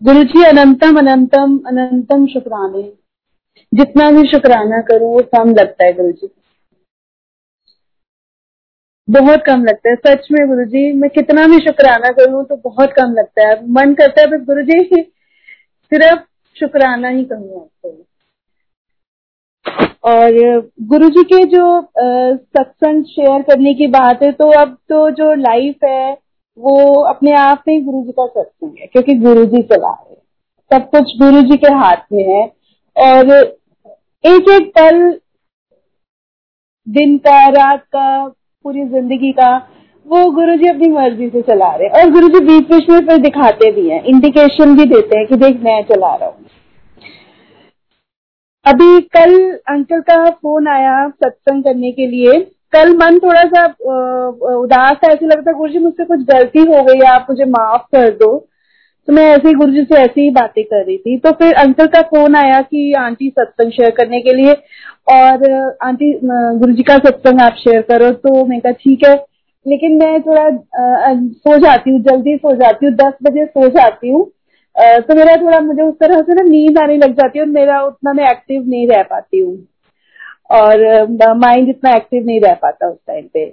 गुरु जी, अनंतम अनंतम अनंतम शुक्राने। जितना भी शुक्राना करूँ, वो कम लगता है गुरु जी। बहुत कम लगता है। सच में गुरु जी, मैं कितना भी शुक्राना करूँ तो बहुत कम लगता है। मन करता है, बस गुरु जी, सिर्फ़ शुक्राना ही कहूँ आपको। और गुरु जी के जो सत्संग शेयर करने की बात है तो अब तो जो लाइफ है वो अपने आप में गुरु जी का सत्संग है, क्योंकि गुरु जी चला रहे सब कुछ गुरु जी के हाथ में है। और एक एक पल, दिन का, रात का, पूरी ज़िंदगी का, वो गुरु जी अपनी मर्ज़ी से चला रहे और गुरु जी बीच बीच में फिर दिखाते भी हैं इंडिकेशन भी देते हैं कि देख, मैं चला रहा हूँ। अभी कल अंकल का फ़ोन आया सत्संग करने के लिए। कल मन थोड़ा सा उदास था, ऐसे लगता गुरु जी मुझसे कुछ गलती हो गई, आप मुझे माफ़ कर दो। तो मैं ऐसे ही गुरु जी से ऐसी ही बातें कर रही थी। तो फिर अंकल का फ़ोन आया कि आंटी सत्संग शेयर करने के लिए, और आंटी गुरु जी का सत्संग आप शेयर करो। तो मैं कहा, ठीक है। लेकिन मैं थोड़ा सो जाती हूँ, जल्दी सो जाती हूँ, दस बजे सो जाती हूँ। तो मेरा थोड़ा, मुझे उस तरह से ना नींद आने लग जाती है, और मेरा उतना मैं एक्टिव नहीं रह पाती हूँ। और माइंड इतना एक्टिव नहीं रह पाता उस टाइम पे।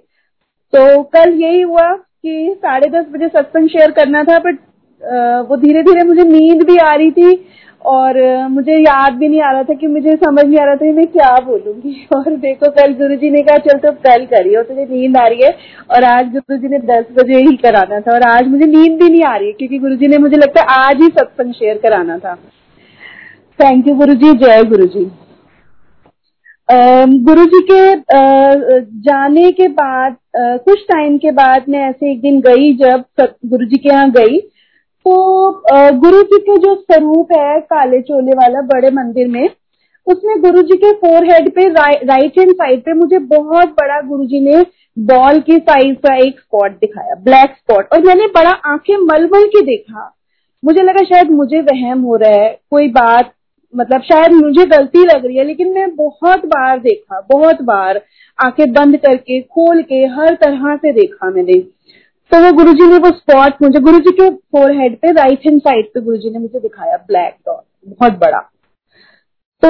तो कल यही हुआ कि साढ़े दस बजे सत्संग शेयर करना था बट वो धीरे धीरे मुझे नींद भी आ रही थी और मुझे याद भी नहीं आ रहा था कि मुझे समझ नहीं आ रहा था कि मैं क्या बोलूँगी। और देखो, कल गुरु जी ने कहा, चल तो कल करियो, तुझे नींद आ रही है। और आज गुरु जी ने दस बजे ही कराना था और आज मुझे नींद भी नहीं आ रही है, क्योंकि गुरु जी ने मुझे लगता है आज ही सत्संग शेयर कराना था। थैंक यू गुरु जी। जय गुरु जी। गुरु जी के जाने के बाद कुछ टाइम के बाद मैं ऐसे एक दिन गई जब गुरु जी के यहाँ गई तो गुरु जी के जो स्वरूप है काले चोले वाला बड़े मंदिर में, उसमें गुरु जी के फोर हेड पे राइट हैंड साइड पे मुझे बहुत बड़ा गुरु जी ने बॉल की साइज़ का एक स्पॉट दिखाया ब्लैक स्पॉट और मैंने बड़ा आँखें मल मल के देखा। मुझे लगा शायद मुझे वहम हो रहा है, कोई बात मतलब शायद मुझे गलती लग रही है, लेकिन मैं बहुत बार देखा, बहुत बार आँखें बंद करके, खोल के, हर तरह से देखा मैंने। तो वो गुरुजी ने वो स्पॉट मुझे, गुरुजी के फोर हेड पे राइट हैंड साइड पे गुरुजी ने मुझे दिखाया ब्लैक डॉट बहुत बड़ा। तो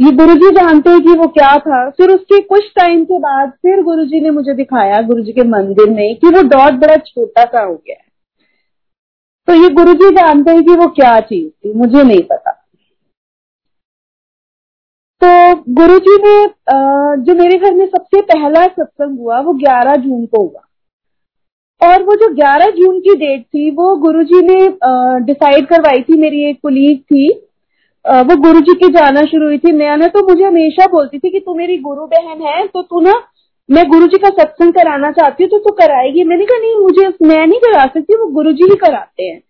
ये गुरुजी जानते हैं कि वो क्या था। फिर उसके कुछ टाइम के बाद फिर गुरुजी ने मुझे दिखाया, गुरुजी के मंदिर में, कि वो डॉट बड़ा छोटा सा हो गया तो ये गुरुजी जानते हैं कि वो क्या चीज़ थी, मुझे नहीं पता। तो गुरुजी ने जो मेरे घर में सबसे पहला सत्संग हुआ, वो 11 जून को हुआ। और वो जो 11 जून की डेट थी, वो गुरु जी ने डिसाइड करवाई थी, मेरी एक कुलीग थी। वो गुरु जी की जाना शुरू हुई थी। नया ना तो मुझे हमेशा बोलती थी कि तू मेरी गुरु बहन है तो तू ना, मैं गुरु जी का सत्संग कराना चाहती हूँ तो तू कराएगी। मैंने कहा, नहीं, मुझे, मैं नहीं करा सकती, वो गुरु जी ही कराते हैं।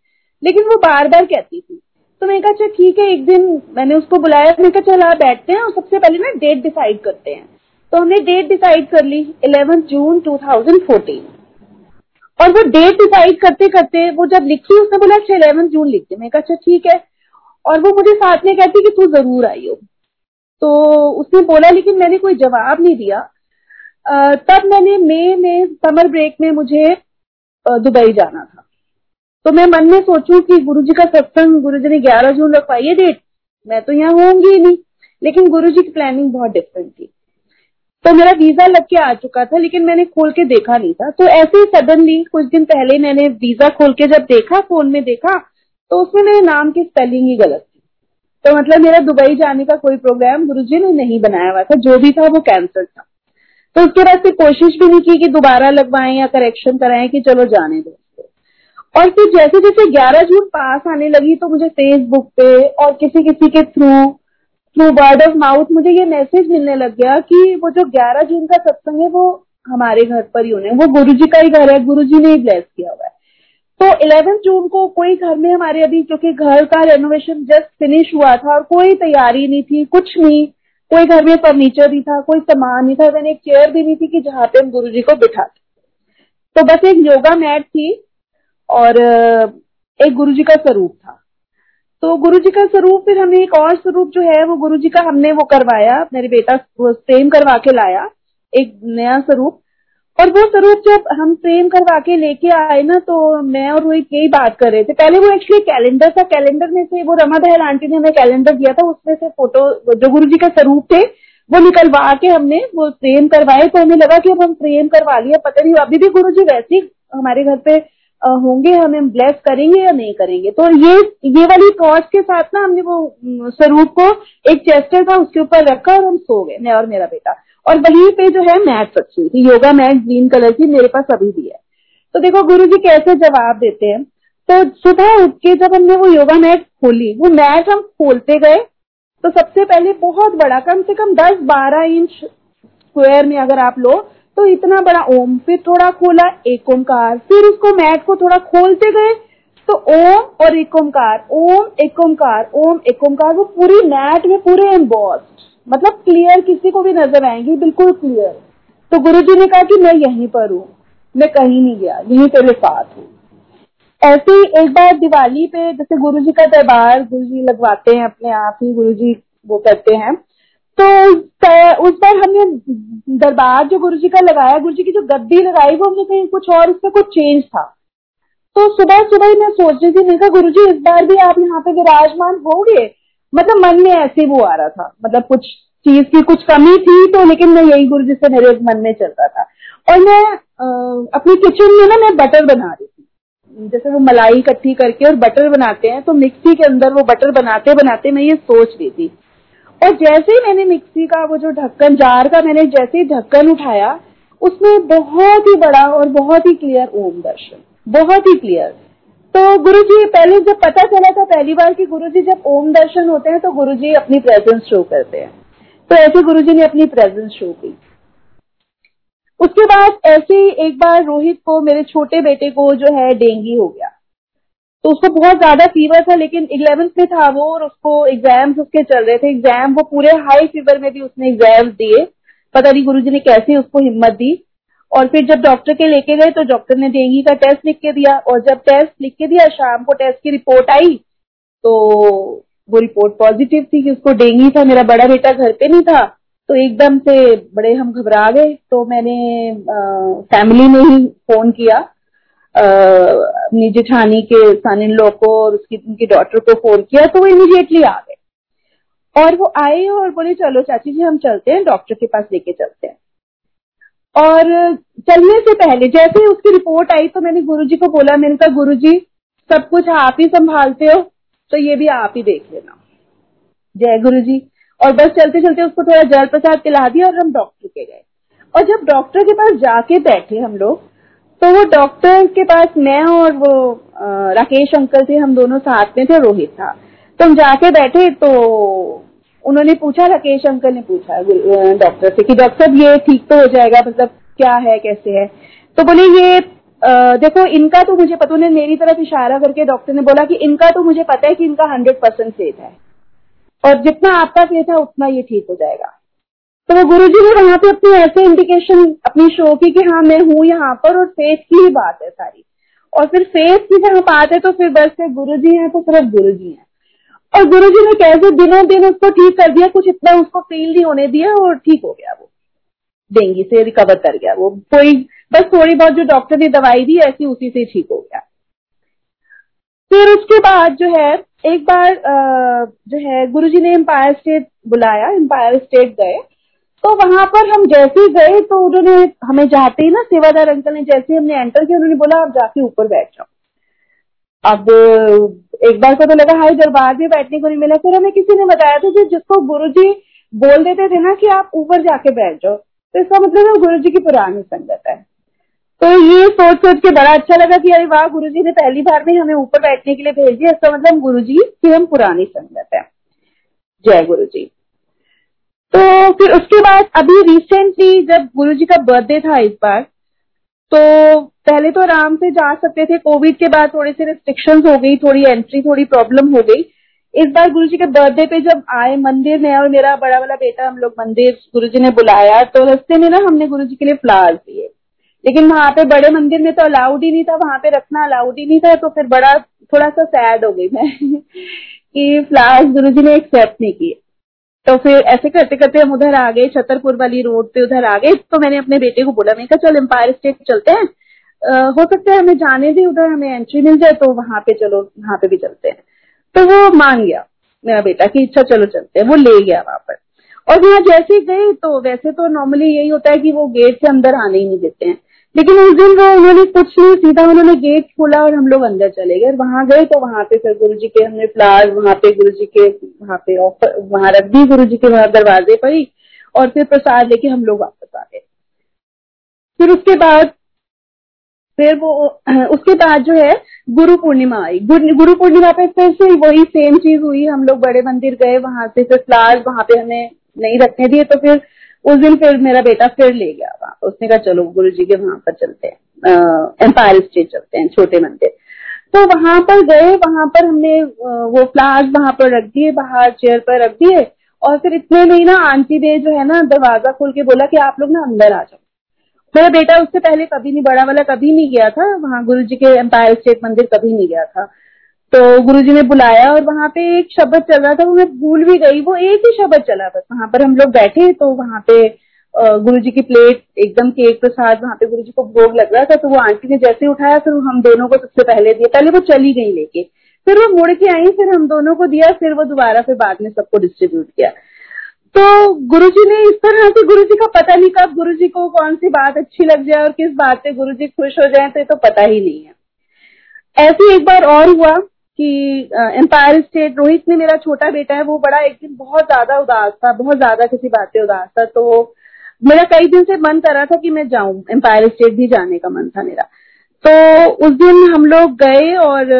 लेकिन वो बार बार कहती थी। तो मैंने कहा अच्छा ठीक है, एक दिन मैंने उसको बुलाया, मैंने कहा, चल, आप बैठते हैं और सबसे पहले ना डेट डिसाइड करते हैं। तो हमने डेट डिसाइड कर ली इलेवन जून टू और वो डेट डिसाइड करते करते वो जब लिखी, उसने बोला अच्छा इलेवन जून लिख दे मैं कहा अच्छा ठीक है। और वो मुझे साथ में कहती कि, तू ज़रूर आई हो तो उसने बोला, लेकिन मैंने कोई जवाब नहीं दिया। तब मैंने मई में समर ब्रेक में मुझे दुबई जाना था। तो मैं मन में सोचूं कि गुरु जी का सत्संग गुरु जी ने ग्यारह जून रखवाई है डेट, मैं तो यहाँ होंगी ही नहीं। लेकिन गुरु जी की प्लानिंग बहुत डिफरेंट थी। तो मेरा वीज़ा लग के आ चुका था, लेकिन मैंने खोल के देखा नहीं था। तो ऐसे ही सडनली कुछ दिन पहले मैंने वीज़ा खोल के जब देखा फ़ोन में देखा तो उसमें मेरे नाम की स्पेलिंग ही गलत थी। तो मतलब मेरा दुबई जाने का कोई प्रोग्राम गुरु जी ने नहीं बनाया हुआ था, जो भी था वो कैंसिल था। तो उसके बाद से कोशिश भी नहीं की कि दोबारा लगवाएँ या करेक्शन कराएँ कि चलो जाने दो। और फिर जैसे जैसे 11 जून पास आने लगी तो मुझे फेसबुक पे और किसी किसी के through through word of mouth मुझे ये मैसेज मिलने लग गया कि वो जो 11 जून का सत्संग है, वो हमारे घर पर ही होने वो गुरु जी का ही घर है गुरु जी ने ही ब्लेस किया हुआ है। तो 11 जून को कोई घर में हमारे अभी, क्योंकि घर का रेनोवेशन जस्ट फिनिश हुआ था और कोई तैयारी नहीं थी, कुछ नहीं, कोई घर में फर्नीचर नहीं था, कोई सामान नहीं था, मैंने एक चेयर भी नहीं थी कि जहाँ पे हम गुरु जी को बिठा तो बस एक योगा मैट थी और, एक गुरु जी का स्वरूप था। तो गुरु जी का स्वरूप फिर हमें एक और स्वरूप जो है, वो गुरु जी का हमने वो करवाया, मेरे बेटा वो सेम करवा के लाया, एक नया स्वरूप। और वो स्वरूप जब हम प्रेम करवा के लेके आए ना तो मैं और रोहित यही बात कर रहे थे। पहले वो एक्चुअली कैलेंडर था कैलेंडर में से वो रमा दहल आंटी ने हमें कैलेंडर दिया था, उसमें से फ़ोटो जो गुरु जी का स्वरूप थे, वो निकलवा के हमने वो प्रेम करवाए। तो हमें लगा कि अब हम प्रेम करवा लिया पता नहीं, अभी भी गुरु जी वैसे हमारे घर पे होंगे, हमें ब्लेस करेंगे या नहीं करेंगे। तो ये ये वाली थॉट्स के साथ ना हमने वो स्वरूप को एक चेस्टर था, उसके ऊपर रखा और हम सो गए, मैं और मेरा बेटा। और वहीं पे जो है मैट रखी थी योगा मैट ग्रीन कलर की, मेरे पास अभी भी है। तो देखो गुरु जी कैसे जवाब देते हैं? तो सुबह उठ के जब हमने वो योगा मैट खोली, वो मैट हम खोलते गए तो सबसे पहले बहुत बड़ा, कम से कम दस बारह इंच स्क्वायर में अगर आप लो तो इतना बड़ा ओम, फिर थोड़ा खोला एक ओमकार फिर उसको मैट को थोड़ा खोलते गए तो ओम और एक ओमकार ओम, एक ओमकार ओम, एक ओमकार वो पूरी मैट में पूरे एम्बॉस मतलब क्लियर किसी को भी नज़र आएँगी, बिल्कुल क्लियर तो गुरु जी ने कहा कि मैं यहीं पर हूँ, मैं कहीं नहीं गया, यहीं तेरे साथ हूँ। ऐसे ही एक बार दिवाली पे, जैसे गुरु जी का दरबार गुरु जी लगवाते हैं अपने आप ही गुरु जी वो करते हैं तो उस बार हमने दरबार जो गुरु जी का लगाया गुरु जी की जो गद्दी लगाई वो हमने कहीं कुछ और उसमें कुछ चेंज था। तो सुबह सुबह ही मैं सोच रही थी कहा गुरु जी इस बार भी आप यहाँ पे विराजमान हो गए मतलब मन में ऐसे वो आ रहा था। मतलब कुछ चीज़ की कुछ कमी थी तो लेकिन मैं यही गुरु जी से मेरे मन में चल रहा था। और मैं आ, अपनी किचन में ना मैं बटर बना रही थी। जैसे वो मलाई इकट्ठी करके और बटर बनाते हैं तो मिक्सी के अंदर वो बटर बनाते बनाते मैं ये सोच रही थी। और जैसे ही मैंने मिक्सी का वो जो ढक्कन, जार का मैंने जैसे ही ढक्कन उठाया, उसमें बहुत ही बड़ा और बहुत ही क्लियर ओम दर्शन, बहुत ही क्लियर तो गुरु जी पहले जब पता चला था पहली बार कि गुरु जी जब ओम दर्शन होते हैं तो गुरु जी अपनी प्रेजेंस शो करते हैं। तो ऐसे गुरु जी ने अपनी प्रेजेंस शो की। उसके बाद ऐसे ही एक बार रोहित को, मेरे छोटे बेटे को जो है, डेंगी हो गया। तो उसको बहुत ज़्यादा फीवर था, लेकिन इलेवेंथ में था वो और उसको एग्ज़ाम्स उसके चल रहे थे। एग्ज़ाम वो पूरे हाई फीवर में भी उसने एग्ज़ाम दिए। पता नहीं गुरु ने कैसे उसको हिम्मत दी। और फिर जब डॉक्टर के लेके गए तो डॉक्टर ने डेंगी का टेस्ट लिख के दिया। और जब टेस्ट लिख के दिया, शाम को टेस्ट की रिपोर्ट आई तो वो रिपोर्ट पॉजिटिव थी कि उसको डेंगी था। मेरा बड़ा बेटा घर पे नहीं था तो एकदम से बड़े हम घबरा गए। तो मैंने फैमिली में ही फ़ोन किया। अपनी जेठानी के सन इन लॉ को और उसकी, उनकी डॉटर को फ़ोन किया तो वो इमीडिएटली आ गए। और वो आए और बोले, चलो चाची जी, हम चलते हैं डॉक्टर के पास लेके चलते हैं। और चलने से पहले, जैसे ही उसकी रिपोर्ट आई तो मैंने गुरुजी को बोला, मैंने कहा गुरुजी सब कुछ आप ही संभालते हो तो ये भी आप ही देख लेना। जय गुरु जी। और बस चलते चलते उसको थोड़ा जल प्रसाद पिला दिया और हम डॉक्टर के गए। और जब डॉक्टर के पास जाके बैठे हम लोग तो वो डॉक्टर के पास मैं और वो राकेश अंकल थे हम दोनों साथ में थे रोहित था। तो हम जाके बैठे तो उन्होंने पूछा राकेश अंकल ने पूछा डॉक्टर से कि डॉक्टर साहब ये ठीक तो हो जाएगा मतलब क्या है कैसे है? तो बोले ये आ, देखो इनका तो मुझे पता उन्हें मेरी तरफ़ इशारा करके डॉक्टर ने बोला कि इनका तो मुझे पता है कि इनका हंड्रेड परसेंट सेफ़ है। और जितना आपका फेथ है उतना ये ठीक हो जाएगा। तो वो गुरु जी ने वहाँ पे अपनी ऐसे इंडिकेशन अपनी शो की कि हाँ मैं हूँ यहाँ पर और फेथ की ही बात है सारी। और फिर फेथ की जहाँ बात तो फिर बस से गुरु जी है तो सिर्फ़ गुरु जी है। और गुरु जी ने कैसे दिनों दिन उसको ठीक कर दिया, कुछ इतना उसको फील नहीं होने दिया और ठीक हो गया वो। डेंगी से रिकवर कर गया वो। कोई, बस थोड़ी बहुत जो डॉक्टर ने दवाई दी, ऐसी उसी से ठीक हो गया। फिर उसके बाद जो है, एक बार जो है, गुरुजी ने एम्पायर स्टेट बुलाया। एम्पायर स्टेट गए। तो वहाँ पर हम जैसे ही गए तो उन्होंने हमें जाते ही ना सेवादार अंकल ने जैसे हमने एंटर किया, उन्होंने बोला, आप जाके ऊपर बैठ जाओ। अब, एक बार को तो लगा हाई दरबार भी बैठने को नहीं मिला। फिर हमें किसी ने बताया था कि जिसको गुरु जी बोल देते थे ना कि आप ऊपर जाके बैठ जाओ तो इसका मतलब है गुरु जी की पुरानी संगत है। तो ये सोच सोच के बड़ा अच्छा लगा कि अरे वाह गुरु जी ने पहली बार में हमें ऊपर बैठने के लिए भेज दिया। इसका मतलब गुरु जी की हम पुरानी संगत है। जय गुरु जी तो फिर उसके बाद अभी रिसेंटली जब गुरु जी का बर्थडे था इस बार तो पहले तो आराम से जा सकते थे। कोविड के बाद थोड़े से रिस्ट्रिक्शन हो गई, थोड़ी एंट्री थोड़ी प्रॉब्लम हो गई। इस बार गुरु जी के बर्थडे पे जब आए मंदिर में और मेरा बड़ा वाला बेटा हम लोग मंदिर गुरु जी ने बुलाया तो रस्ते में ना हमने गुरु जी के लिए फ्लावर्स दिए। लेकिन वहाँ पे बड़े मंदिर में तो अलाउड ही नहीं था, वहाँ पे रखना अलाउड ही नहीं था तो फिर बड़ा, थोड़ा सा सैड हो गई मैं कि फ्लावर्स गुरु जी ने एक्सेप्ट नहीं किए। तो फिर ऐसे करते करते हम उधर आ गए छतरपुर वाली रोड पे उधर आ गए। तो मैंने अपने बेटे को बोला मैं कहा चल एम्पायर स्टेट चलते हैं। आ, हो सकता है हमें जाने दे उधर हमें एंट्री मिल जाए तो वहाँ पे चलो वहाँ पे भी चलते हैं। तो वो मान गया मेरा बेटा की इच्छा चलो चलते हैं। वो ले गया वहाँ पर। और वहाँ जैसे गए तो वैसे तो नॉर्मली यही होता है कि वो गेट से अंदर आने ही नहीं देते हैं। लेकिन उस दिन वो उन्होंने कुछ नहीं, सीधा उन्होंने गेट खोला और हम लोग अंदर चले गए। वहाँ गए तो वहाँ पे फिर गुरु जी के हमने फ्लावर वहाँ पे गुरु जी के, वहाँ पे ऑफ़र वहाँ रख दी गुरु जी के वहाँ दरवाजे पर ही और फिर प्रसाद लेके हम लोग वापस आ गए। फिर उसके बाद, फिर वो, उसके बाद जो है, गुरु पूर्णिमा आई। गुरु पूर्णिमा पे फिर से वही सेम चीज़ हुई। हम लोग बड़े मंदिर गए, वहाँ से फिर फ्लावर वहाँ पे हमें नहीं रखने दिए तो फिर उस दिन फिर मेरा बेटा फिर ले गया वहाँ उसने कहा, चलो गुरु जी के वहाँ पर चलते हैं। एम्पायर स्टेट चलते हैं, छोटे मंदिर। तो वहाँ पर गए, वहाँ पर हमने वो फ्लावर्स वहाँ पर रख दिए, बाहर चेयर पर रख दिए और फिर इतने में ही ना आंटी ने जो है ना दरवाज़ा खोल के बोला कि आप लोग ना अंदर आ जाओ। मेरा बेटा उससे पहले कभी नहीं, बड़ा वाला कभी नहीं गया था। वहाँ गुरु जी के एम्पायर स्टेट मंदिर कभी नहीं गया था। तो गुरुजी ने बुलाया और वहाँ पे एक शब्द चल रहा था, वो मैं भूल भी गई, वो एक ही शब्द चला बस वहाँ पर हम लोग बैठे तो वहाँ पे गुरु जी की प्लेट, एकदम केक प्रसाद, वहाँ पे गुरु जी को भोग लग रहा था तो वो आंटी ने जैसे उठाया, फिर हम दोनों को सबसे पहले दिया। पहले वो चली गई लेके, फिर वो मुड़ के आई, फिर हम दोनों को दिया, फिर वो दोबारा फिर बाद में सबको डिस्ट्रीब्यूट किया। तो गुरुजी ने इस तरह से, गुरुजी का पता नहीं कब गुरुजी को कौन सी बात अच्छी लग जाए और किस बात पे गुरुजी खुश हो जाए तो तो पता ही नहीं है। ऐसे एक बार और हुआ कि एम्पायर स्टेट रोहित ने मेरा छोटा बेटा है, वो बड़ा एक दिन बहुत ज़्यादा उदास था, बहुत ज़्यादा किसी बात पे उदास था तो मेरा कई दिन से मन कर रहा था कि मैं जाऊँ एम्पायर स्टेट भी जाने का मन था मेरा। तो उस दिन हम लोग गए और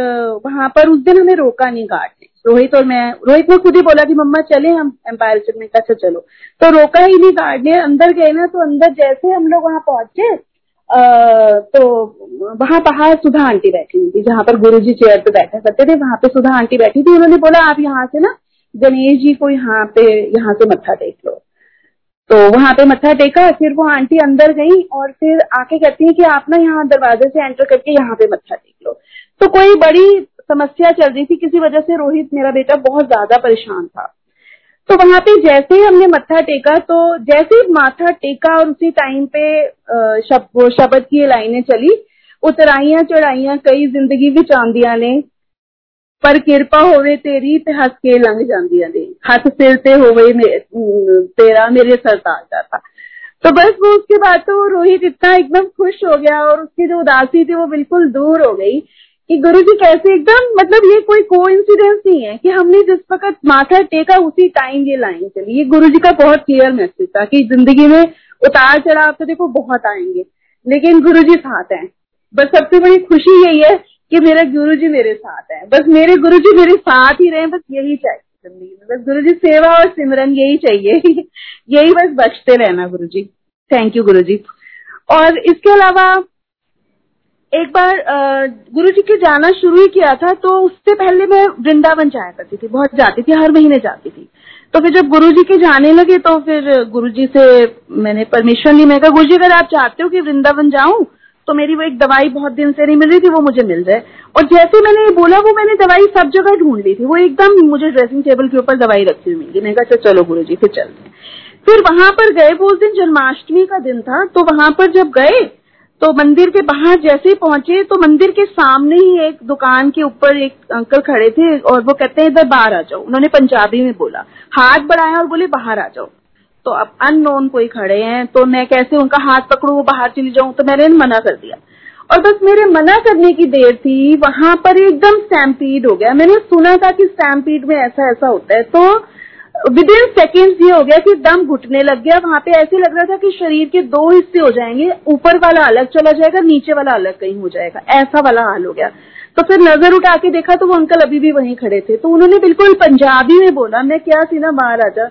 वहाँ पर उस दिन हमें रोका नहीं गार्ड ने। रोहित और मैं, रोहित ने खुद ही बोला कि, मम्मा, चले हम एम्पायर स्टेट में कैसे चलो। तो रोका ही नहीं गार्ड ने, अंदर गए ना तो अंदर जैसे हम लोग वहाँ पहुँचे तो वहाँ बाहर सुधा आंटी बैठी हुई थी, जहाँ पर गुरु जी चेयर पे बैठा करते थे, वहाँ पे सुधा आंटी बैठी थी, उन्होंने बोला, आप यहाँ से ना, गणेश जी को यहाँ पे, यहाँ से मत्था टेक लो। तो वहाँ पे मत्था टेका, फिर वो आंटी अंदर गई और फिर आके कहती है कि आप ना यहाँ दरवाजे से एंटर करके यहाँ पे मत्था टेक लो। तो कोई बड़ी समस्या चल रही थी, किसी वजह से रोहित, मेरा बेटा बहुत ज़्यादा परेशान था। तो वहाँ पे जैसे ही हमने मत्था टेका तो जैसे ही माथा टेका और उसी टाइम पे शब, शब्द की लाइनें चली। उतराइया चढ़ाइया कई ज़िंदगी भी आंदिया ने। पर किरपा होवे तेरी ते हस के लंघ जांदिया ने। हथ सिर ते होवे तेरा मेरे सर तार जाता तो बस वो उसके बाद तो रोहित इतना एकदम खुश हो गया और उसकी जो उदासी थी वो बिल्कुल दूर हो गई। कि गुरु जी कैसे एकदम मतलब ये कोई को नहीं है कि हमने जिस वक्त माथा टेका उसी टाइम ये लाइन चली। ये गुरु जी का बहुत क्लियर मैसेज था कि ज़िंदगी में उतार चढ़ाव तो देखो बहुत आएँगे, लेकिन गुरु जी साथ हैं। बस सबसे बड़ी खुशी यही है कि मेरे गुरु जी मेरे साथ हैं। बस मेरे गुरु जी मेरे साथ ही रहे, बस यही चाहिए ज़िंदगी में। बस गुरु जी सेवा और सिमरन यही चाहिए। यही बस बचते रहना गुरु जी। थैंक यू गुरु जी। और इसके अलावा एक बार गुरु जी के जाना शुरू ही किया था तो उससे पहले मैं वृंदावन जाया करती थी, बहुत जाती थी, हर महीने जाती थी। तो फिर जब गुरु जी के जाने लगे तो फिर गुरु जी से मैंने परमिशन ली, मैं कहा गुरु जी अगर आप चाहते हो कि वृंदावन जाऊँ तो मेरी वो एक दवाई बहुत दिन से नहीं मिल रही थी, वो मुझे मिल जाए। और जैसे मैंने बोला, वो मैंने दवाई सब जगह ढूंढ ली थी, वो एकदम मुझे ड्रेसिंग टेबल के ऊपर दवाई रखी हुई मिली मैंने कहा चलो गुरु जी फिर चलते फिर वहाँ पर गए, वो उस दिन जन्माष्टमी का दिन था तो वहाँ पर जब गए तो मंदिर के बाहर जैसे ही पहुँचे तो मंदिर के सामने ही एक दुकान के ऊपर एक अंकल खड़े थे और वो कहते हैं, इधर बाहर आ जाओ। उन्होंने पंजाबी में बोला। हाथ बढ़ाया और बोले, बाहर आ जाओ। तो अब अननोन कोई खड़े हैं तो मैं कैसे उनका हाथ पकड़ू, वो बाहर चली जाऊँ तो मैंने मना कर दिया। और बस मेरे मना करने की देर थी, वहाँ पर एकदम स्टैम्पीड हो गया। मैंने सुना था कि स्टैम्पीड में ऐसा ऐसा होता है तो विद इन सेकेंड ये हो गया कि दम घुटने लग गया। वहाँ पे ऐसे लग रहा था कि शरीर के दो हिस्से हो जाएँगे। ऊपर वाला अलग चला जाएगा, नीचे वाला अलग कहीं हो जाएगा। ऐसा वाला हाल हो गया। तो फिर नज़र उठा के देखा तो वो अंकल अभी भी वहीं खड़े थे। तो उन्होंने बिल्कुल पंजाबी में बोला, मैं क्या सी ना महाराजा?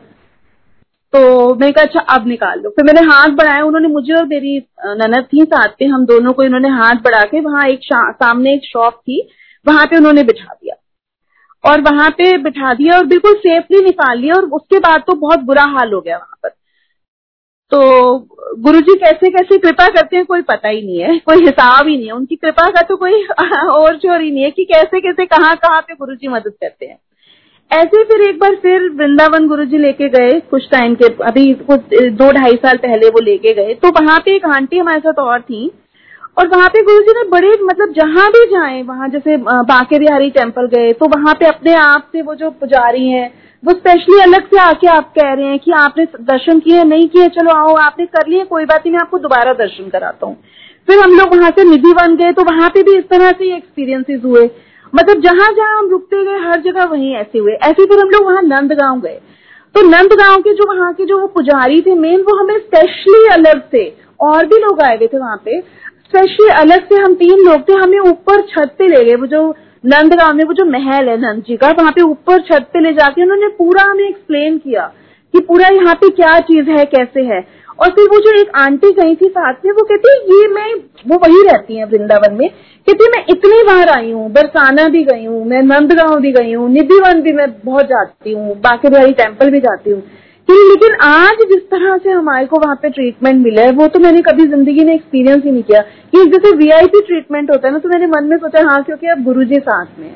तो मैं कहा अच्छा अब निकाल लो। फिर मैंने हाथ बढ़ाया। उन्होंने मुझे और मेरी ननद थी साथ पे, हम दोनों को इन्होंने हाथ बढ़ा के वहाँ एक सामने एक शॉप थी। वहाँ पे उन्होंने बिठा दिया। और वहाँ पे बिठा दिया और बिल्कुल सेफली निकाल लिया और उसके बाद तो बहुत बुरा हाल हो गया वहाँ पर। तो गुरुजी कैसे कैसे कृपा करते हैं, कोई पता ही नहीं है, कोई हिसाब ही नहीं है। उनकी कृपा का तो कोई और चोर ही नहीं है कि कैसे कैसे, कहाँ कहाँ पे गुरुजी मदद करते हैं। ऐसे फिर एक बार फिर वृंदावन गुरुजी लेके गए, कुछ टाइम के, अभी कुछ, दो ढाई साल पहले वो लेके गए। तो वहाँ पे एक आंटी हमारे साथ और थी और वहाँ पे गुरु जी ने बड़े मतलब जहाँ भी जाए, वहाँ जैसे बांके बिहारी टेंपल गए तो वहाँ पे अपने आप से वो जो पुजारी हैं, वो स्पेशली अलग से आके आप कह रहे हैं कि आपने दर्शन किए, नहीं किए, चलो आओ, आपने कर लिए, कोई बात नहीं, मैं आपको दोबारा दर्शन कराता हूँ। फिर हम लोग वहाँ से निधि बन गए तो वहाँ पे भी इस तरह से एक्सपीरियंसेस हुए। मतलब जहाँ जहाँ हम रुकते गए, हर जगह वहीं ऐसे हुए। ऐसे फिर हम लोग वहाँ नंदगांव गए। तो नंदगांव के जो वहाँ के जो वो पुजारी थे मेन वो हमें स्पेशली अलग से और भी लोग आए हुए थे वहाँ पे। स्पेशली अलग से हम तीन लोग थे, हमें ऊपर छत पे ले गए, वो जो नंदगांव में, वो जो महल है नंद जी का, वहाँ पे ऊपर छत पे ले जाके उन्होंने पूरा हमें एक्सप्लेन किया कि पूरा यहाँ पे क्या चीज़ है, कैसे है। और फिर वो जो एक आंटी गई थी साथ में, वो कहती, ये मैं, वो वही रहती है वृंदावन में। कहती, मैं इतनी बार आई हूँ, बरसाना भी गई हूँ, मैं नंदगांव भी गई हूँ, निधिवन भी मैं बहुत जाती हूँ बाकी बिहारी टेंपल भी जाती हूँ। लेकिन आज जिस तरह से हमारे को वहाँ पे ट्रीटमेंट मिला है, वो तो मैंने कभी ज़िंदगी में एक्सपीरियंस ही नहीं किया। कि जैसे वीआईपी ट्रीटमेंट होता है ना तो मैंने मन में सोचा हाँ क्योंकि अब गुरु जी साथ में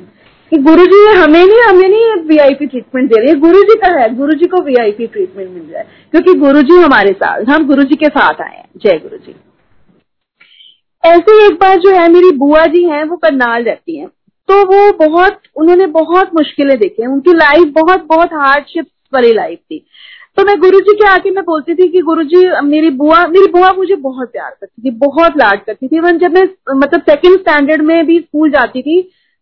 कि गुरु जी हमें नहीं हमें नहीं वीआईपी ट्रीटमेंट दे रही है। गुरु जी का है गुरु जी को वीआईपी ट्रीटमेंट मिल जाए क्योंकि गुरु जी हमारे साथ, हम गुरु जी के साथ आए हैं। जय गुरु जी ऐसे एक बार जो है, मेरी बुआ जी हैं, वो करनाल रहती हैं। तो वो बहुत, उन्होंने बहुत मुश्किलें देखी उनकी लाइफ बहुत बहुत हार्डशिप वाली लाइफ थी। तो मैं गुरु जी के आके मैं बोलती थी कि गुरु जी मेरी बुआ मेरी बुआ मुझे बहुत प्यार करती थी, बहुत लाड करती थी। इवन जब मैं मतलब सेकंड स्टैंडर्ड में भी स्कूल जाती थी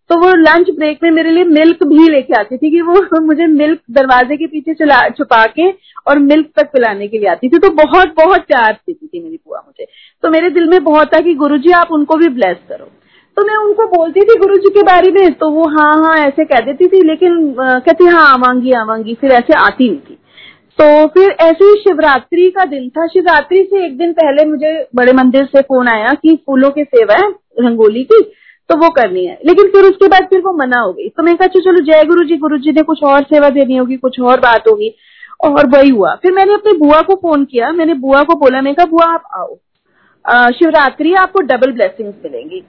तो वो लंच ब्रेक में मेरे लिए मिल्क भी लेके आती थी कि वो मुझे मिल्क दरवाजे के पीछे छुपा के और मिल्क तक पिलाने के लिए आती थी। तो बहुत बहुत प्यार देती थी मेरी बुआ मुझे। तो मेरे दिल में बहुत था कि गुरु जी आप उनको भी ब्लेस करो। तो मैं उनको बोलती थी गुरु जी के बारे में तो वो हाँ हाँ ऐसे कह देती थी, लेकिन कहती हाँ आवांगी आवांगी। फिर ऐसे आती नहीं थी। तो फिर ऐसे ही शिवरात्रि का दिन था। शिवरात्रि से एक दिन पहले मुझे बड़े मंदिर से फ़ोन आया कि फूलों की सेवा है, रंगोली की तो वो करनी है। लेकिन फिर उसके बाद फिर वो मना हो गई। तो मैं कहा चलो, जय गुरु जी गुरु जी ने कुछ और सेवा देनी होगी, कुछ और बात होगी। और वही हुआ। फिर मैंने अपनी बुआ को फ़ोन किया। मैंने बुआ को बोला मैं कहा, बुआ, आप आओ। शिवरात्रि आपको डबल ब्लेसिंग मिलेंगी।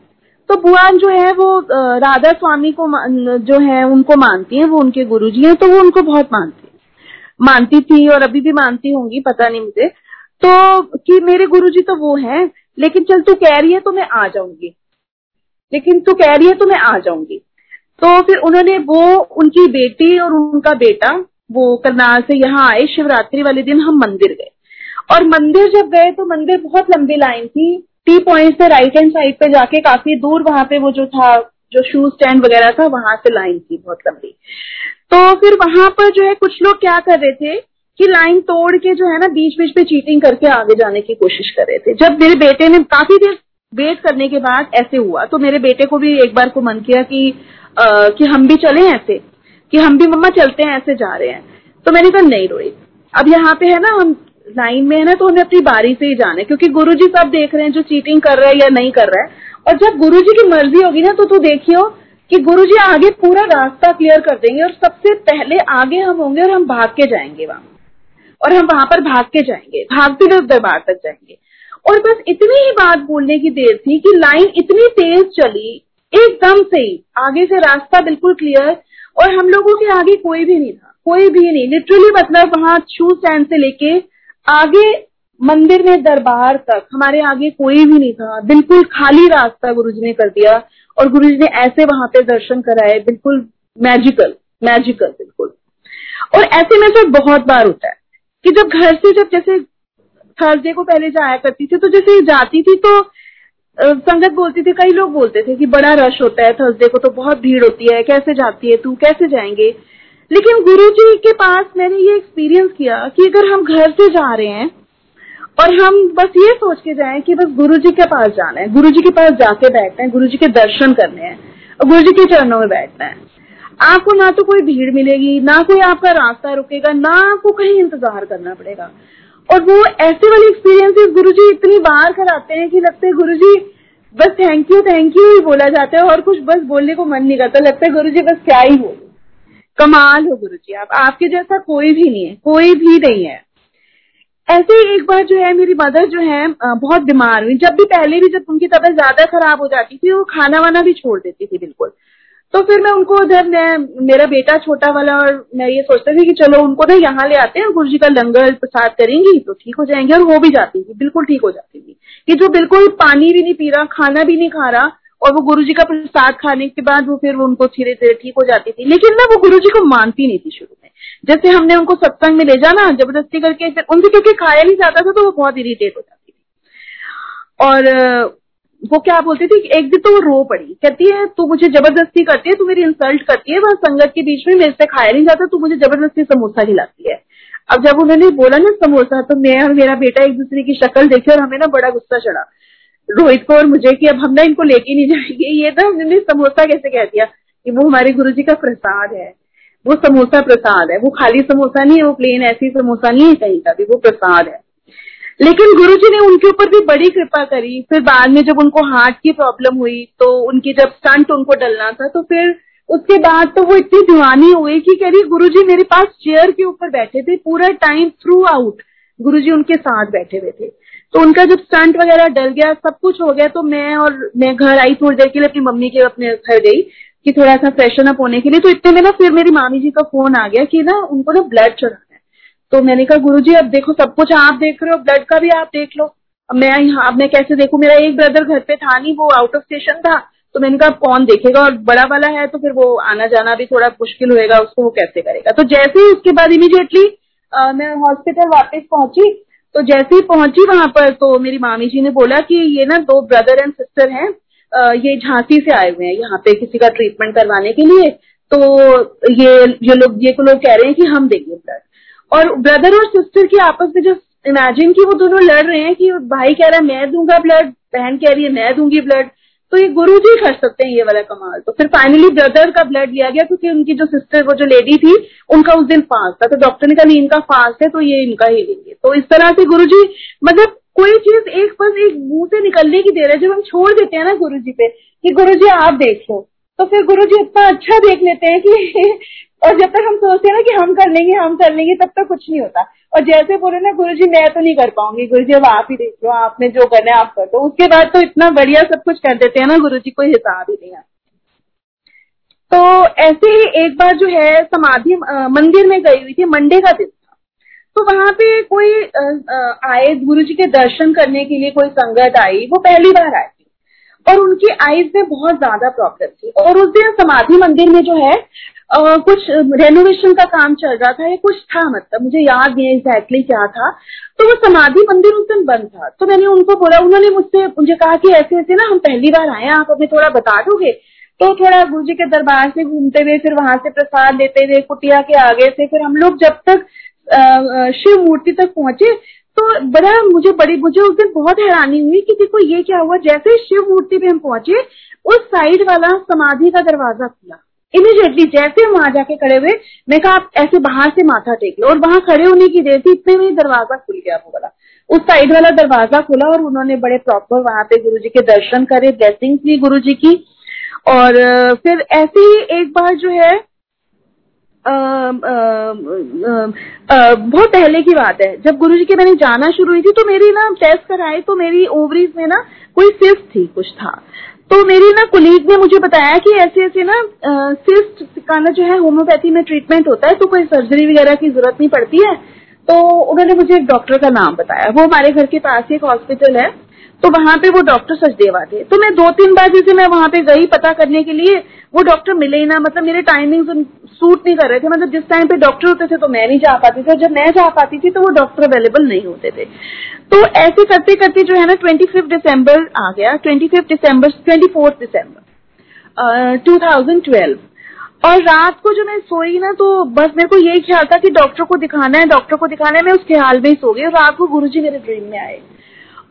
तो बुआ जो है, वो राधा स्वामी को जो है, उनको मानती है, वो उनके गुरु जी है तो वो उनको बहुत मानती मानती थी और अभी भी मानती होंगी, पता नहीं मुझे। तो कि मेरे गुरुजी तो वो हैं, लेकिन चल तू कह रही है तो मैं आ जाऊँगी। लेकिन तू कह रही है तो मैं आ जाऊँगी। तो फिर उन्होंने वो, उनकी बेटी और उनका बेटा, वो करनाल से यहाँ आए, शिवरात्रि वाले दिन हम मंदिर गए। और मंदिर जब गए तो मंदिर बहुत लंबी लाइन थी। टी पॉइंट से राइट हैंड साइड पे जाके काफ़ी दूर वहाँ पे वो जो था जो शूज़ स्टैंड वगैरह था वहाँ से लाइन थी बहुत लंबी। तो फिर वहाँ पर जो है कुछ लोग क्या कर रहे थे कि लाइन तोड़ के जो है ना बीच बीच पे चीटिंग करके आगे जाने की कोशिश कर रहे थे। जब मेरे बेटे ने काफ़ी देर वेट करने के बाद ऐसे हुआ तो मेरे बेटे को भी एक बार को मन किया कि आ, कि हम भी चले ऐसे कि हम भी मम्मा चलते हैं ऐसे जा रहे हैं। तो मैंने कहा नहीं रोई। अब यहाँ पे है ना हम लाइन में है ना तो हमें अपनी बारी से ही जाना है क्योंकि गुरुजी सब देख रहे हैं जो चीटिंग कर रहा है या नहीं कर रहा है और जब गुरु जी की मर्ज़ी होगी ना तो तू देखियो कि गुरु जी आगे पूरा रास्ता क्लियर कर देंगे और सबसे पहले आगे हम होंगे और हम भाग के जाएँगे वहाँ। और हम वहाँ पर भाग के जाएँगे, भागते हुए दरबार तक जाएँगे। और बस इतनी ही बात बोलने की देर थी कि लाइन इतनी तेज चली, एकदम से ही आगे से रास्ता बिल्कुल क्लियर और हम लोगों के आगे कोई भी नहीं था, कोई भी नहीं। लिटरली मतलब वहाँ शू स्टैंड से लेके आगे मंदिर में दरबार तक, हमारे आगे कोई भी नहीं था। बिल्कुल खाली रास्ता गुरुजी ने कर दिया और गुरु जी ने ऐसे वहाँ पे दर्शन कराए, बिल्कुल मैजिकल मैजिकल बिल्कुल। और ऐसे में तो बहुत बार होता है कि जब घर से जब जैसे थर्सडे को पहले जाया करती थी तो जैसे जाती थी तो संगत बोलती थी, कई लोग बोलते थे कि बड़ा रश होता है थर्सडे को तो बहुत भीड़ होती है, कैसे जाती है तू, कैसे जाएँगे? लेकिन गुरु जी के पास मैंने ये एक्सपीरियंस किया कि अगर हम घर से जा रहे हैं और हम बस ये सोच के जाएँ कि बस गुरु जी के पास जाना है गुरु जी के पास जाके बैठना है गुरु जी के दर्शन करने हैं और गुरु जी के चरणों में बैठना है। आपको ना तो कोई भीड़ मिलेगी, ना कोई आपका रास्ता रुकेगा, ना आपको कहीं इंतज़ार करना पड़ेगा। और वो ऐसे वाले एक्सपीरियंसेस गुरु जी इतनी बार कराते हैं कि लगता है गुरु जी बस थैंक यू थैंक यू ही बोला जाता है और कुछ बस बोलने को मन नहीं करता, लगता है गुरु जी बस क्या ही बोलो। कमाल हो गुरु जी आप, आपके जैसा कोई भी नहीं है, कोई भी नहीं है। ऐसे ही एक बार जो है, मेरी मदर जो है बहुत बीमार हुई। जब भी पहले भी जब उनकी तबीयत ज़्यादा खराब हो जाती थी, वो खाना वाना भी छोड़ देती थी, बिल्कुल। तो फिर मैं उनको उधर, मैं, मेरा बेटा छोटा वाला और मैं ये सोचती थी कि चलो उनको ना यहाँ ले आते हैं गुरु जी का लंगर प्रसाद करेंगी तो ठीक हो जाएँगे, और हो भी जाती थी, बिल्कुल ठीक हो जाती थी। कि जो बिल्कुल पानी भी नहीं पी रहा, खाना भी नहीं खा रहा और वो गुरु जी का प्रसाद खाने के बाद वो फिर उनको धीरे धीरे ठीक हो जाती थी। लेकिन ना वो गुरु जी को मानती नहीं थी शुरू में। जैसे हमने उनको सत्संग में ले जाना, ज़बरदस्ती करके फिर उनसे क्योंकि खाया नहीं जाता था तो वो बहुत इरीटेट हो जाती थी। और वो क्या बोलती थी एक दिन तो वो रो पड़ी। कहती है, तू मुझे ज़बरदस्ती करती है, तू मेरी इंसल्ट करती है, वह संगत के बीच में मेरे से खाया नहीं जाता, तू मुझे ज़बरदस्ती समोसा खिलाती है। अब जब उन्होंने बोला ना समोसा तो मैं और मेरा बेटा एक दूसरे की शक्ल देखी और हमें ना बड़ा गुस्सा चढ़ा। रोहित को और मुझे कि अब हम ना इनको लेके नहीं जाएँगे। ये ना हमने समोसा कैसे कह दिया कि वो हमारे गुरु जी का प्रसाद है। वो समोसा प्रसाद है। वो खाली समोसा नहीं है, वो प्लेन ऐसी समोसा नहीं है कहीं का भी, वो प्रसाद है। लेकिन गुरु जी ने उनके ऊपर भी बड़ी कृपा करी। फिर बाद में जब उनको हार्ट की प्रॉब्लम हुई तो उनकी जब स्टंट उनको डलना था तो फिर उसके बाद तो वो इतनी दीवानी हुई कि कह रही गुरु जी मेरे पास चेयर के ऊपर बैठे थे पूरा टाइम थ्रू आउट गुरु जी उनके साथ बैठे हुए थे। तो उनका जब स्टंट वगैरह डल गया, सब कुछ हो गया तो मैं और मैं घर आई थोड़ी देर के लिए, अपनी मम्मी के अपने घर गई कि थोड़ा सा फ्रेशन अप होने के लिए। तो इतने में ना फिर मेरी मामी जी का फ़ोन आ गया कि ना उनको ना ब्लड चढ़ाना है। तो मैंने कहा, गुरु जी, अब देखो सब कुछ आप देख रहे हो ब्लड का भी आप देख लो। मैं यहाँ मैं कैसे देखू? मेरा एक ब्रदर घर पे था नहीं, वो आउट ऑफ़ स्टेशन था। तो मैंने कहा कौन देखेगा? और बड़ा वाला है तो फिर वो आना जाना भी थोड़ा मुश्किल होएगा, उसको वो कैसे करेगा? तो जैसे ही उसके बाद इमीडिएटली मैं हॉस्पिटल वापस पहुँची तो जैसे ही पहुँची वहाँ पर तो मेरी मामी जी ने बोला कि ये ना दो ब्रदर एंड सिस्टर हैं ये झांसी से आए हुए हैं यहाँ पे किसी का ट्रीटमेंट करवाने के लिए। तो ये ये लोग ये लोग कह रहे हैं कि हम देंगे ब्लड और ब्रदर और सिस्टर के आपस में जो इमेजिन की वो दोनों लड़ रहे हैं कि भाई कह रहा है, मैं दूँगा ब्लड बहन कह रही है, मैं दूँगी ब्लड तो ये गुरु जी कर सकते हैं ये वाला कमाल। तो फिर फाइनली ब्रदर का ब्लड लिया गया, क्योंकि उनकी जो सिस्टर वो जो लेडी थी, उनका उस दिन फास्ट था। तो डॉक्टर ने कहा, नहीं, इनका फास्ट है तो ये इनका ही लेंगे तो इस तरह से गुरु जी मतलब कोई चीज़ एक बस एक मुँह से निकलने की दे रहे जब हम छोड़ देते हैं ना गुरु जी पे, कि गुरु जी आप देखो तो फिर गुरु जी इतना अच्छा देख लेते हैं कि और जब तक हम सोचते हैं ना कि हम कर लेंगे, हम कर लेंगे, तब तक कुछ नहीं होता। और जैसे बोले ना गुरु जी मैं तो नहीं कर पाऊँगी। गुरु जी अब आप ही देख लो, आपने जो करना है आप कर दो। उसके बाद तो इतना बढ़िया सब कुछ कर देते हैं ना गुरु जी कोई हिसाब ही नहीं है। तो ऐसे ही एक बार जो है, समाधि मंदिर में गई हुई थी, मंडे का दिन था। तो वहाँ पे कोई आए गुरु जी के दर्शन करने के लिए कोई संगत आई, वो पहली बार आई और उनकी आईज में बहुत ज़्यादा प्रॉब्लम थी। और उस दिन समाधि मंदिर में जो है आ, कुछ रेनोवेशन का काम चल रहा था या कुछ था मतलब मुझे याद नहीं एग्जैक्टली क्या था। तो वो समाधि मंदिर उस दिन बंद था। तो मैंने उनको बोला उन्होंने मुझसे मुझे कहा कि ऐसे ऐसे ना हम पहली बार आए आप हमें थोड़ा बता दोगे? तो थोड़ा गुरु जी के दरबार से घूमते हुए फिर वहाँ से प्रसाद लेते हुए कुटिया के आगे से फिर हम लोग जब तक शिव मूर्ति तक पहुँचे तो बड़ा मुझे बड़ी, मुझे उस दिन बहुत हैरानी हुई कि देखो ये क्या हुआ? जैसे शिव मूर्ति पे हम पहुँचे, उस साइड वाला समाधि का दरवाज़ा खुला। इमीडिएटली जैसे हम वहाँ जाके खड़े हुए, मैं कहा, आप ऐसे बाहर से माथा टेक लो। और वहाँ खड़े होने की देर थी, इतने में दरवाज़ा खुल गया वो वाला। उस साइड वाला दरवाज़ा खुला और उन्होंने बड़े प्रॉपर वहाँ पे गुरु जी के दर्शन करे ब्लेसिंग ली गुरु जी की। और, फिर ऐसे ही एक बार जो है बहुत पहले की बात है। जब गुरुजी के मैंने जाना शुरू हुई थी तो मेरी ना टेस्ट कराए तो मेरी ओवरीज में ना कोई सिस्ट थी, कुछ था। तो मेरी ना कुलीग ने मुझे बताया कि ऐसे ऐसे ना सिस्ट का ना जो है होम्योपैथी में ट्रीटमेंट होता है तो कोई सर्जरी वगैरह की ज़रूरत नहीं पड़ती है। तो उन्होंने मुझे एक डॉक्टर का नाम बताया। वो हमारे घर के पास एक हॉस्पिटल है तो वहाँ पे वो डॉक्टर सचदेवा थे। तो मैं दो तीन बार जैसे मैं वहाँ पे गई पता करने के लिए वो डॉक्टर मिले ही ना मतलब मेरे टाइमिंग सूट नहीं कर रहे थे। मतलब जिस टाइम पे डॉक्टर होते थे तो मैं नहीं जा पाती थी जब मैं जा पाती थी तो वो डॉक्टर अवेलेबल नहीं होते थे। तो ऐसे करते करते जो है ना ट्वेंटी फिफ्थ दिसंबर आ गया। Twenty fifth December twenty fourth December two thousand twelve और रात को जो मैं सोई ना तो बस मेरे को यही ख्याल था कि डॉक्टर को दिखाना है डॉक्टर को दिखाना है। मैं उस ख्याल में ही सो गई और रात को गुरुजी मेरे ड्रीम में आए।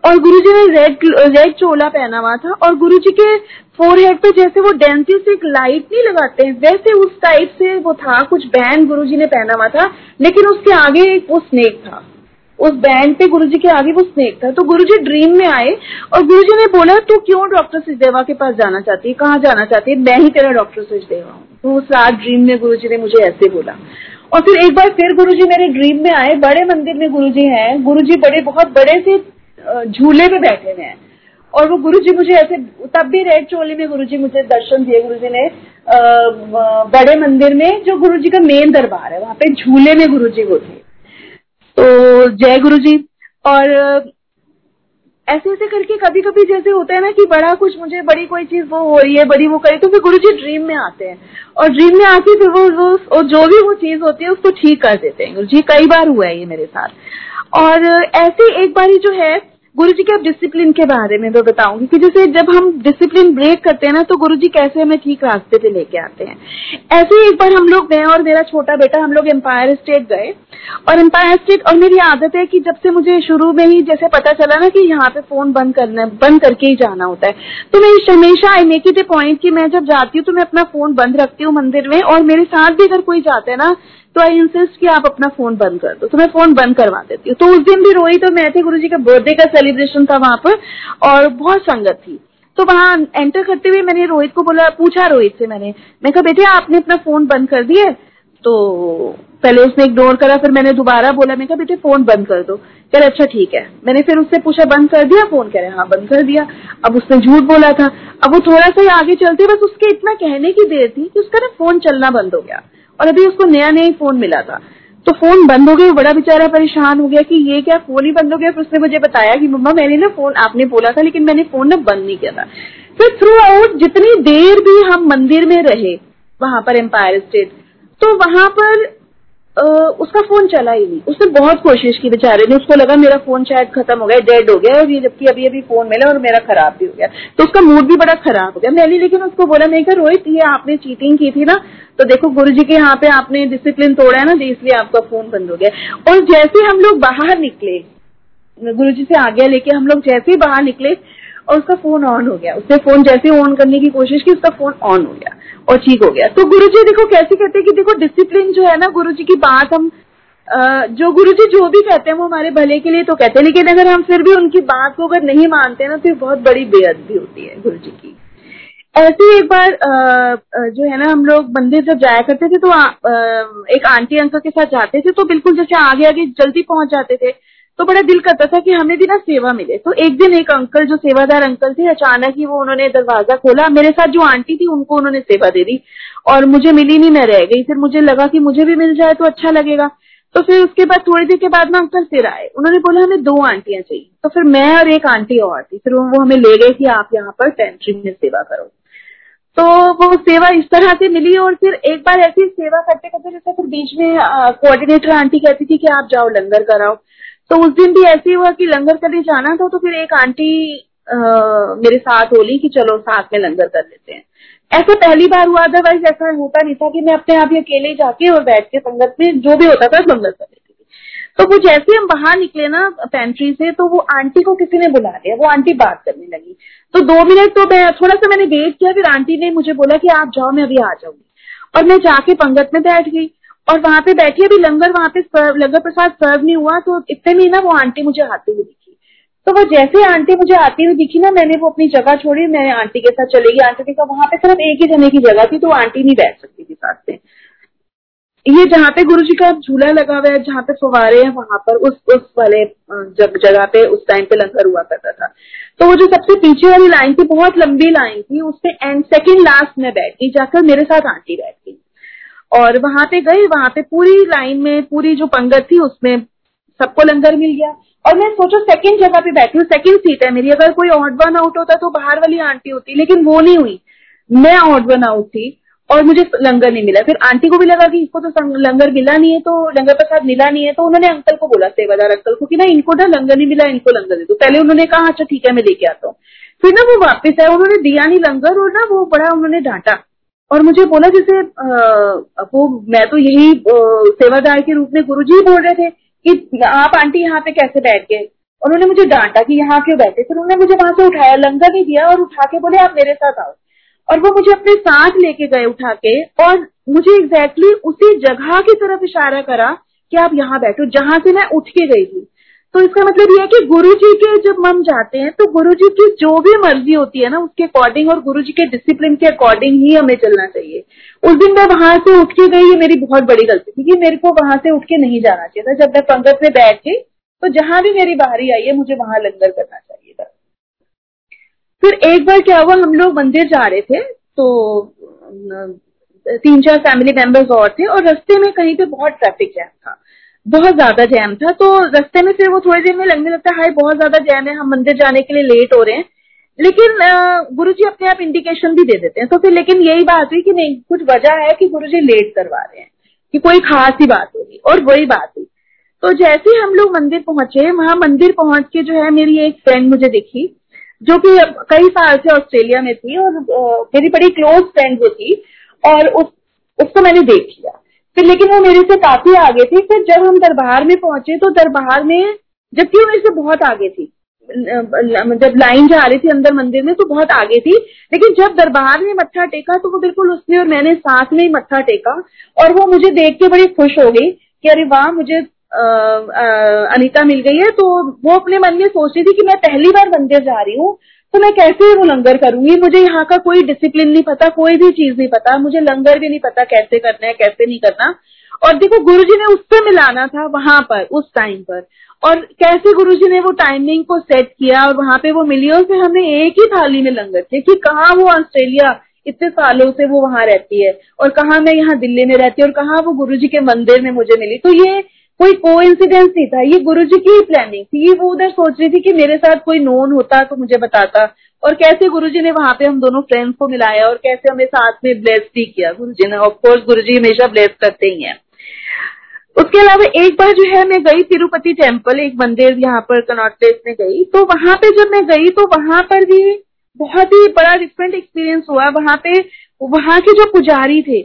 और गुरुजी ने रेड रेड चोला पहना हुआ था और गुरुजी के फोरहेड पे जैसे वो डेंसिल से एक लाइट नहीं लगाते हैं वैसे उस टाइप से वो था, कुछ बैंड गुरुजी ने पहना हुआ था, लेकिन उसके आगे एक वो स्नेक था। उस बैंड पे गुरुजी के आगे वो स्नेक था। तो गुरुजी ड्रीम में आए और गुरुजी ने बोला, तू क्यों डॉक्टर सचदेवा के पास जाना चाहती? है कहाँ जाना चाहती? है मैं ही तेरा डॉक्टर सचदेवा हूँ। तो उस रात ड्रीम में गुरुजी ने मुझे ऐसे बोला। और फिर एक बार फिर गुरुजी मेरे ड्रीम में आए। बड़े मंदिर में गुरुजी हैं। गुरुजी बड़े, बहुत बड़े से झूले पे बैठे हुए हैं। और वो गुरु जी मुझे ऐसे तब भी रेड चोली में गुरु जी मुझे दर्शन दिए। गुरु जी ने बड़े मंदिर में जो गुरु जी का मेन दरबार है वहाँ पे झूले में गुरु जी वो थे। तो जय गुरु जी और ऐसे ऐसे करके कभी कभी जैसे होता है ना कि बड़ा कुछ मुझे बड़ी कोई चीज़ वो हो रही है बड़ी वो करी तो फिर गुरु जी ड्रीम में आते हैं। और ड्रीम में आके फिर वो, वो और जो भी वो चीज़ होती है उसको ठीक कर देते हैं। गुरु जी कई बार हुआ है ये मेरे साथ। और ऐसे एक बारी जो है गुरु जी के अब डिसिप्लिन के बारे में मैं बताऊँगी कि जैसे जब हम डिसिप्लिन ब्रेक करते हैं ना तो गुरु जी कैसे हमें ठीक रास्ते पे लेके आते हैं। ऐसे ही एक बार हम लोग, मैं और मेरा छोटा बेटा, हम लोग एम्पायर स्टेट गए। और एम्पायर स्टेट और मेरी आदत है कि जब से मुझे शुरू में ही जैसे पता चला ना कि यहाँ पे फ़ोन बंद करना, बंद करके ही जाना होता है तो मैं हमेशा I make it a point कि मैं जब जाती हूँ तो मैं अपना फ़ोन बंद रखती हूँ मंदिर में। और मेरे साथ भी अगर कोई जाता है ना तो आई इंसिस्ट कि आप अपना फ़ोन बंद कर दो। तो मैं फ़ोन बंद करवा देती हूँ। तो उस दिन भी रोई तो मैं थी गुरु जी का बर्थडे का सेलिब्रेशन था वहाँ पर और बहुत संगत थी। तो वहाँ एंटर करते हुए मैंने रोहित को बोला, पूछा रोहित से मैंने, मैं कहा, बेटे, आपने अपना फ़ोन बंद कर दिया तो पहले उसने इग्नोर करा, फिर मैंने दोबारा बोला, मैं कहा, बेटे फ़ोन बंद कर दो। कह रहे अच्छा ठीक है। मैंने फिर उससे पूछा, बंद कर दिया फ़ोन कह रहे हाँ बंद कर दिया। अब उसने झूठ बोला था। अब वो थोड़ा सा आगे चलते, बस उसके इतना कहने की देर थी कि उसका ना फ़ोन चलना बंद हो गया। और अभी उसको नया नया ही फ़ोन मिला था। तो फ़ोन बंद हो गया बड़ा बेचारा परेशान हो गया कि ये क्या फ़ोन ही बंद हो गया? फिर उसने मुझे बताया कि मम्मा, मैंने ना फ़ोन, आपने बोला था, लेकिन मैंने फ़ोन ना बंद नहीं किया था। फिर थ्रू आउट जितनी देर भी हम मंदिर में रहे, वहाँ पर एम्पायर स्टेट तो वहाँ पर उसका फ़ोन चला ही नहीं। उसने बहुत कोशिश की बेचारे ने। उसको लगा मेरा फ़ोन शायद खत्म हो गया डेड हो गया और ये जबकि अभी अभी फ़ोन मिला और मेरा खराब भी हो गया। तो उसका मूड भी बड़ा खराब हो गया। मैंने लेकिन उसको बोला नहीं कर रोहित, ये आपने चीटिंग की थी ना तो देखो गुरु जी के यहाँ पे आपने डिसिप्लिन तोड़ा है ना इसलिए आपका फ़ोन बंद हो गया। और जैसे हम लोग बाहर निकले, गुरु जी से आगे लेके हम लोग जैसे ही बाहर निकले और उसका फ़ोन ऑन हो गया। उसने फ़ोन जैसे ऑन करने की कोशिश की, उसका फ़ोन ऑन हो गया और ठीक हो गया। तो गुरु जी देखो कैसे कहते हैं कि देखो डिसिप्लिन जो है ना गुरु जी की बात हम जो गुरु जी जो भी कहते हैं वो हमारे भले के लिए तो कहते हैं, लेकिन अगर हम फिर भी उनकी बात को अगर नहीं मानते ना तो बहुत बड़ी बेअदबी होती है गुरु जी की। ऐसे एक बार जो है ना, हम लोग मंदिर जब जाया करते थे तो एक आंटी अंकल के साथ जाते थे तो बिल्कुल जैसे आगे आगे जल्दी पहुँच जाते थे। तो बड़ा दिल करता था कि हमें भी ना सेवा मिले। तो एक दिन एक अंकल, जो सेवादार अंकल थे, अचानक ही वो उन्होंने दरवाज़ा खोला। मेरे साथ जो आंटी थी, उनको उन्होंने सेवा दे दी और मुझे मिली नहीं, मैं रह गई। फिर मुझे लगा कि मुझे भी मिल जाए तो अच्छा लगेगा। तो फिर उसके बाद, थोड़ी देर के बाद ना अंकल फिर आए। उन्होंने बोला, हमें दो आंटियाँ चाहिए। तो फिर मैं और एक आंटी और थी। फिर वो हमें ले गए कि आप यहाँ पर पेंट्री में सेवा करो। तो वो सेवा इस तरह से मिली और फिर एक बार ऐसी सेवा करते करते जैसे फिर बीच में कोऑर्डिनेटर आंटी कहती थी कि आप जाओ, लंगर कराओ। तो उस दिन भी ऐसे हुआ कि लंगर करने जाना था तो फिर एक आंटी आ, मेरे साथ बोली कि चलो साथ में लंगर कर लेते हैं। ऐसा पहली बार हुआ अदरवाइज़ ऐसा होता नहीं था कि मैं अपने आप ही अकेले जाके और बैठ के संगत में जो भी होता था लंगर कर लेती थी। तो वो जैसे हम बाहर निकले ना पेंट्री से तो वो आंटी को किसी ने बुला लिया वो आंटी बात करने लगी। तो दो मिनट तो मैं थोड़ा सा मैंने वेट किया फिर आंटी ने मुझे बोला कि आप जाओ मैं अभी आ जाऊँगी। और मैं जाके पंगत में बैठ गई। और वहाँ पे बैठी अभी लंगर वहाँ पे लंगर प्रसाद सर्व नहीं हुआ तो इतने में ना वो आंटी मुझे आती हुई दिखी। तो वो जैसे आंटी मुझे आती हुई दिखी ना, मैंने वो अपनी जगह छोड़ी, मैं आंटी के साथ चलेगी आंटी के साथ वहाँ पे सिर्फ़ एक ही जने की जगह थी तो आंटी नहीं बैठ सकती थी साथ में। ये जहाँ पे गुरु जी का झूला लगा हुआ है, जहाँ पे फुवारे हैं, वहाँ पर उस उस वाले जगह पे उस टाइम पे लंगर हुआ करता था। तो वो जो सबसे पीछे वाली लाइन थी, बहुत लंबी लाइन थी, उसपे एंड सेकेंड लास्ट में बैठ गई जाकर मेरे साथ आंटी बैठ गई। और वहाँ पे गए वहाँ पे पूरी लाइन में, पूरी जो पंगत थी उसमें सबको लंगर मिल गया। और मैं सोचो सेकंड जगह पे बैठी हूँ सेकंड सीट है मेरी। अगर कोई ऑड वन आउट होता तो बाहर वाली आंटी होती, लेकिन वो नहीं हुई। मैं ऑड वन आउट थी और मुझे लंगर नहीं मिला। फिर आंटी को भी लगा कि इसको तो लंगर मिला नहीं है तो लंगर प्रसाद मिला नहीं है तो उन्होंने अंकल को बोला, सेवादार अंकल को, कि ना इनको ना लंगर नहीं मिला, इनको लंगर दे दो। पहले उन्होंने कहा अच्छा ठीक है, मैं लेके आता हूँ। फिर ना वो वापस आया उन्होंने दिया नहीं लंगर और ना वो बड़ा उन्होंने डांटा। और मुझे बोला जैसे वो मैं तो यही सेवादार के रूप में गुरु जी बोल रहे थे कि आप आंटी यहाँ पे कैसे बैठ गए? उन्होंने मुझे डांटा कि यहाँ क्यों बैठे? फिर उन्होंने मुझे वहाँ से उठाया, लंगर नहीं दिया और उठा के बोले, आप मेरे साथ आओ। और वो मुझे अपने साथ लेके गए उठा के और मुझे एग्जैक्टली exactly उसी जगह की तरफ़ इशारा करा कि आप यहाँ बैठो, जहाँ से मैं उठ के गई थी। तो इसका मतलब ये है कि गुरु जी के जब हम जाते हैं तो गुरु जी की जो भी मर्ज़ी होती है ना, उसके अकॉर्डिंग और गुरु जी के डिसिप्लिन के अकॉर्डिंग ही हमें चलना चाहिए। उस दिन मैं वहाँ से उठ के गई, ये मेरी बहुत बड़ी गलती थी कि मेरे को वहाँ से उठ के नहीं जाना चाहिए था। जब मैं पंगत में बैठ गई तो जहाँ भी मेरी बाहरी आई है, मुझे वहाँ लंगर करना चाहिए था। फिर एक बार क्या हुआ, हम लोग मंदिर जा रहे थे तो तीन चार फैमिली मेंबर्स और थे, और रास्ते में कहीं पे बहुत ट्रैफ़िक जैम था। बहुत ज़्यादा जैम था। तो रास्ते में फिर वो थोड़ी देर में लगने लगता है बहुत ज़्यादा जैम है, हम मंदिर जाने के लिए लेट हो रहे हैं। लेकिन गुरु जी अपने आप इंडिकेशन भी दे देते हैं। तो फिर लेकिन यही बात हुई कि नहीं, कुछ वजह है कि गुरु जी लेट करवा रहे हैं, कि कोई खास ही बात होगी, और वही बात हुई। तो जैसे ही हम लोग मंदिर पहुँचे, वहाँ मंदिर पहुँच के जो है मेरी एक फ्रेंड मुझे दिखी, जो कि कई साल से ऑस्ट्रेलिया में थी, और मेरी बड़ी क्लोज फ्रेंड वो थी, और उस, उसको मैंने देख लिया। फिर लेकिन वो मेरे से काफ़ी आगे थी। फिर जब हम दरबार में पहुँचे तो दरबार में जबकि वो मेरे से बहुत आगे थी। जब लाइन जा रही थी अंदर मंदिर में तो बहुत आगे थी। लेकिन जब दरबार में मत्था टेका तो वो बिल्कुल उसने और मैंने साथ में ही मत्था टेका और वो मुझे देख के बड़ी खुश हो गई कि अरे वाह, मुझे अनिता मिल गई है। तो वो अपने मन में सोच रही थी कि मैं पहली बार मंदिर जा रही हूँ। तो मैं कैसे वो लंगर करूँगी? मुझे यहाँ का कोई डिसिप्लिन नहीं पता, कोई भी चीज़ नहीं पता, मुझे लंगर भी नहीं पता कैसे करना है, कैसे नहीं करना। और देखो गुरु जी ने उससे मिलाना था वहाँ पर, उस टाइम पर। और कैसे गुरु जी ने वो टाइमिंग को सेट किया और वहाँ पे वो मिली और फिर हमने एक ही थाली में लंगर कि कहा वो ऑस्ट्रेलिया, इतने सालों से वो वहाँ रहती है और कहा मैं यहाँ दिल्ली में रहती हूँ और कहा वो गुरु जी के मंदिर में मुझे मिली। तो ये कोई को इंसिडेंस नहीं था। ये गुरु जी की प्लानिंग थी। वो उधर सोच रही थी कि मेरे साथ कोई नोन होता तो मुझे बताता। और कैसे गुरु जी ने वहाँ पे हम दोनों फ्रेंड्स को मिलाया और कैसे हमें साथ में ब्लेस भी किया। गुरु जी ने ऑफकोर्स गुरु जी हमेशा ब्लेस करते ही हैं। उसके अलावा एक बार जो है मैं गई तिरुपति टेंपल एक मंदिर यहाँ पर कनॉट प्लेस में गई। तो वहाँ पे जब मैं गई तो वहाँ पर भी बहुत ही बड़ा डिफरेंट एक्सपीरियंस हुआ। वहाँ पे, वहाँ के जो पुजारी थे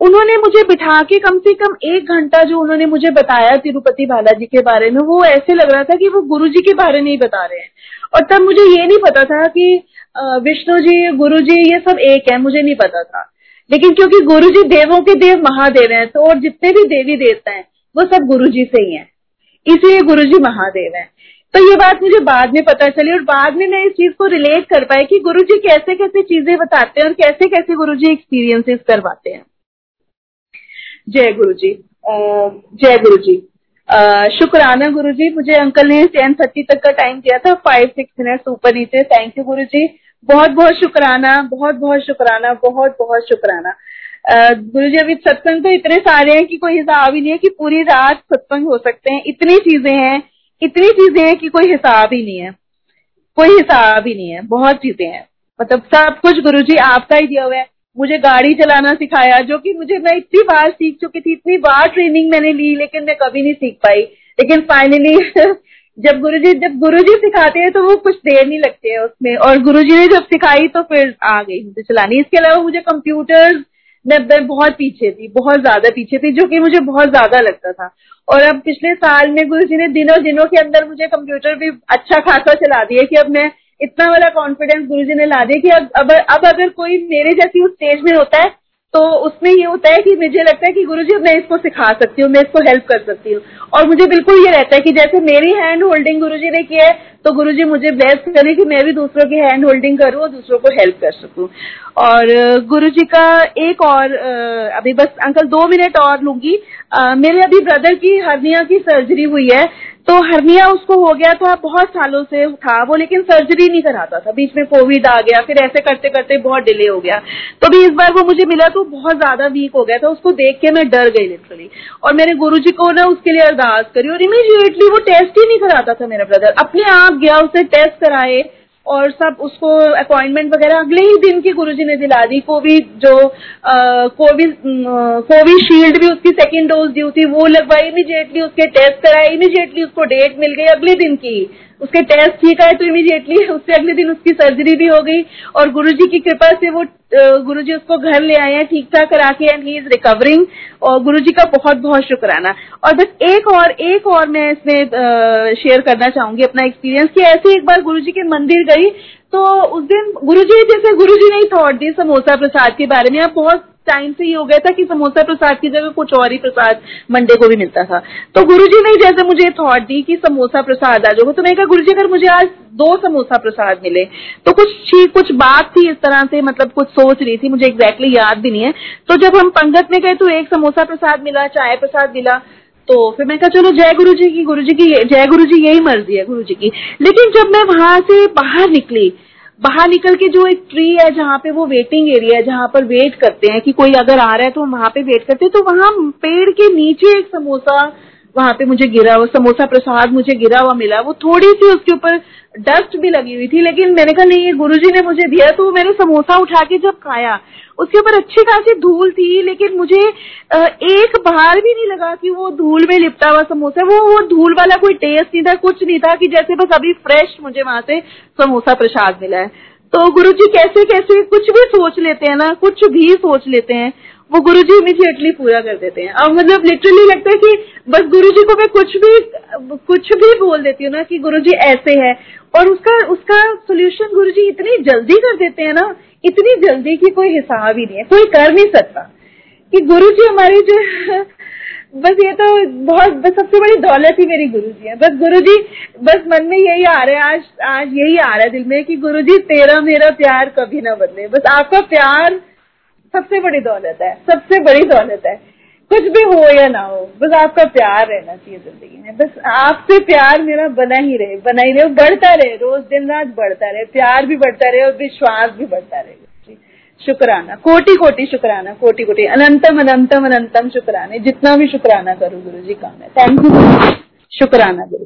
उन्होंने मुझे बिठा के कम से कम एक घंटा जो उन्होंने मुझे बताया तिरुपति बालाजी के बारे में, वो ऐसे लग रहा था कि वो गुरु जी के बारे में ही बता रहे हैं। और तब मुझे ये नहीं पता था कि विष्णु जी गुरु जी ये सब एक है, मुझे नहीं पता था। लेकिन क्योंकि गुरु जी देवों के देव महादेव हैं तो और जितने भी देवी देवता हैं, वो सब गुरु जी से ही हैं। इसलिए गुरु जी महादेव हैं। तो ये बात मुझे बाद में पता चली और बाद में मैं इस चीज़ को रिलेट कर पाई कि गुरु जी कैसे कैसे चीज़ें बताते हैं और कैसे कैसे गुरु जी एक्सपीरियंसेस करवाते हैं। जय गुरु जी जय गुरु जी शुक्राना गुरु जी मुझे अंकल ने टेन थर्टी तक का टाइम दिया था फाइव सिक्स मिनट ऊपर नीचे। थैंक यू गुरु जी बहुत बहुत शुक्राना बहुत बहुत शुक्राना बहुत बहुत शुक्राना। गुरु जी अभी सत्संग तो इतने सारे हैं कि कोई हिसाब ही नहीं है कि पूरी रात सत्संग हो सकते हैं। इतनी चीज़ें हैं, इतनी चीज़ें हैं कि कोई हिसाब ही नहीं है। कोई हिसाब ही नहीं है। बहुत चीज़ें हैं। मतलब सब कुछ गुरु जी आपका ही दिया हुआ है। मुझे गाड़ी चलाना सिखाया, जो कि मुझे, मैं इतनी बार सीख चुकी थी, इतनी बार ट्रेनिंग मैंने ली, लेकिन मैं कभी नहीं सीख पाई। लेकिन फाइनली जब गुरुजी जब गुरुजी सिखाते हैं तो वो कुछ देर नहीं लगती है उसमें। और गुरुजी ने जब सिखाई तो फिर आ गई मुझे चलानी। इसके अलावा मुझे कंप्यूटर मैं बहुत पीछे थी, बहुत ज़्यादा पीछे थी, जो कि मुझे बहुत ज़्यादा लगता था। और अब पिछले साल में गुरु जी ने दिनों दिनों के अंदर मुझे कंप्यूटर भी अच्छा खासा चला दिया कि अब मैं इतना वाला कॉन्फिडेंस गुरु जी ने ला दिया कि अब अब अगर कोई मेरे जैसी उस स्टेज में होता है तो उसमें ये होता है कि मुझे लगता है कि गुरु जी मैं इसको सिखा सकती हूँ, मैं इसको हेल्प कर सकती हूँ। और मुझे बिल्कुल ये रहता है कि जैसे मेरी हैंड होल्डिंग गुरु जी ने की है तो गुरु जी मुझे बेस्ट करें कि मैं भी दूसरों की हैंड होल्डिंग करूँ और दूसरों को हेल्प कर सकूँ। और गुरु जी का एक और अभी बस अंकल दो मिनट और लूँगी। मेरे अभी ब्रदर की हर्निया की सर्जरी हुई है तो हर्निया उसको हो गया था बहुत सालों से था वो, लेकिन सर्जरी नहीं कराता था। बीच में कोविड आ गया, फिर ऐसे करते करते बहुत डिले हो गया। तो भी इस बार वो मुझे मिला तो बहुत ज़्यादा वीक हो गया था, उसको देख के मैं डर गई लिटरली और मैंने गुरु जी को ना उसके लिए अरदास करी, और इमीडिएटली वो टेस्ट ही नहीं कराता था मेरा ब्रदर अपने आप गया, उसे टेस्ट कराए और सब उसको अपॉइंटमेंट वगैरह अगले ही दिन की गुरुजी ने दिला दी। कोविड जो कोविड कोविशील्ड भी उसकी सेकेंड डोज दी थी, वो लगवाई इमीजिएटली उसके टेस्ट कराए इमीजिएटली उसको डेट मिल गई अगले दिन की। उसके टेस्ट ठीक आए तो इमीडिएटली उससे अगले दिन उसकी सर्जरी भी हो गई और गुरुजी की कृपा से वो गुरुजी उसको घर ले आए हैं ठीक ठाक करा के एंड ही इज़ रिकवरिंग और गुरुजी का बहुत बहुत शुक्राना। और बस एक और एक और मैं इसमें शेयर करना चाहूँगी अपना एक्सपीरियंस कि ऐसे एक बार गुरुजी के मंदिर गई तो उस दिन गुरुजी जैसे गुरुजी ने ही थॉट दी समोसा प्रसाद के बारे में। आप बहुत टाइम से ये हो गया था कि समोसा प्रसाद की जगह कुछ और ही प्रसाद मंडे को भी मिलता था। तो गुरुजी ने जैसे मुझे थॉट दी कि समोसा प्रसाद आ जाओगे तो मैं कहा, गुरुजी, अगर मुझे आज दो समोसा प्रसाद मिले तो कुछ कुछ बात थी इस तरह से मतलब कुछ सोच रही थी, मुझे एग्जैक्टली याद भी नहीं है। तो जब हम पंगत में गए तो एक समोसा प्रसाद मिला, चाय प्रसाद मिला तो फिर मैं कहा, चलो, जय गुरु जी की गुरु जी की, जय गुरु जी यही मर्ज़ी है गुरु जी की। लेकिन जब मैं वहाँ से बाहर निकली बाहर निकल के जो एक ट्री है जहाँ पे वो वेटिंग एरिया है, जहाँ पर वेट करते हैं कि कोई अगर आ रहा है तो वहाँ पे वेट करते हैं। तो वहाँ पेड़ के नीचे एक समोसा वहाँ पे मुझे गिरा हुआ समोसा प्रसाद मुझे गिरा हुआ मिला, वो थोड़ी सी उसके ऊपर डस्ट भी लगी हुई थी, लेकिन मैंने कहा, नहीं, ये गुरुजी ने मुझे दिया तो मैंने समोसा उठा के जब खाया, उसके ऊपर अच्छी खासी धूल थी, लेकिन मुझे एक बार भी नहीं लगा कि वो धूल में लिपटा हुआ समोसा, वो वो धूल वाला कोई टेस्ट नहीं था, कुछ नहीं था कि जैसे बस अभी फ्रेश मुझे वहाँ से समोसा प्रसाद मिला है। तो गुरु जी कैसे कैसे, कुछ भी सोच लेते हैं ना, कुछ भी सोच लेते हैं वो गुरु जी इमीडिएटली पूरा कर देते हैं। अब मतलब लिटरली लगता है कि बस गुरु जी को मैं कुछ भी कुछ भी बोल देती हूँ ना कि गुरु जी ऐसे है। और उसका उसका सोल्यूशन गुरु जी इतनी जल्दी कर देते हैं ना, इतनी जल्दी की कोई हिसाब ही नहीं है, कोई कर नहीं सकता। कि गुरु जी हमारी जो बस ये तो बहुत, बस सबसे बड़ी दौलत ही मेरी गुरु जी है। बस गुरु जी बस मन में यही आ रहा है, आज आज यही आ रहा है दिल में कि गुरु जी तेरा मेरा प्यार कभी ना बदले। बस आपका प्यार सबसे बड़ी दौलत है, सबसे बड़ी दौलत है। कुछ भी हो या ना हो, बस आपका प्यार रहना चाहिए ज़िंदगी में। बस आपसे प्यार मेरा बना ही रहे, बना ही रहे बढ़ता रहे, रोज दिन रात बढ़ता रहे, प्यार भी बढ़ता रहे और विश्वास भी बढ़ता रहे। शुक्राना कोटि कोटि शुक्राना कोटि कोटि अनंतम अनंतम अनंतम शुक्राने, जितना भी शुक्राना करूँ गुरु जी काम है थैंक यू शुक्राना गुरु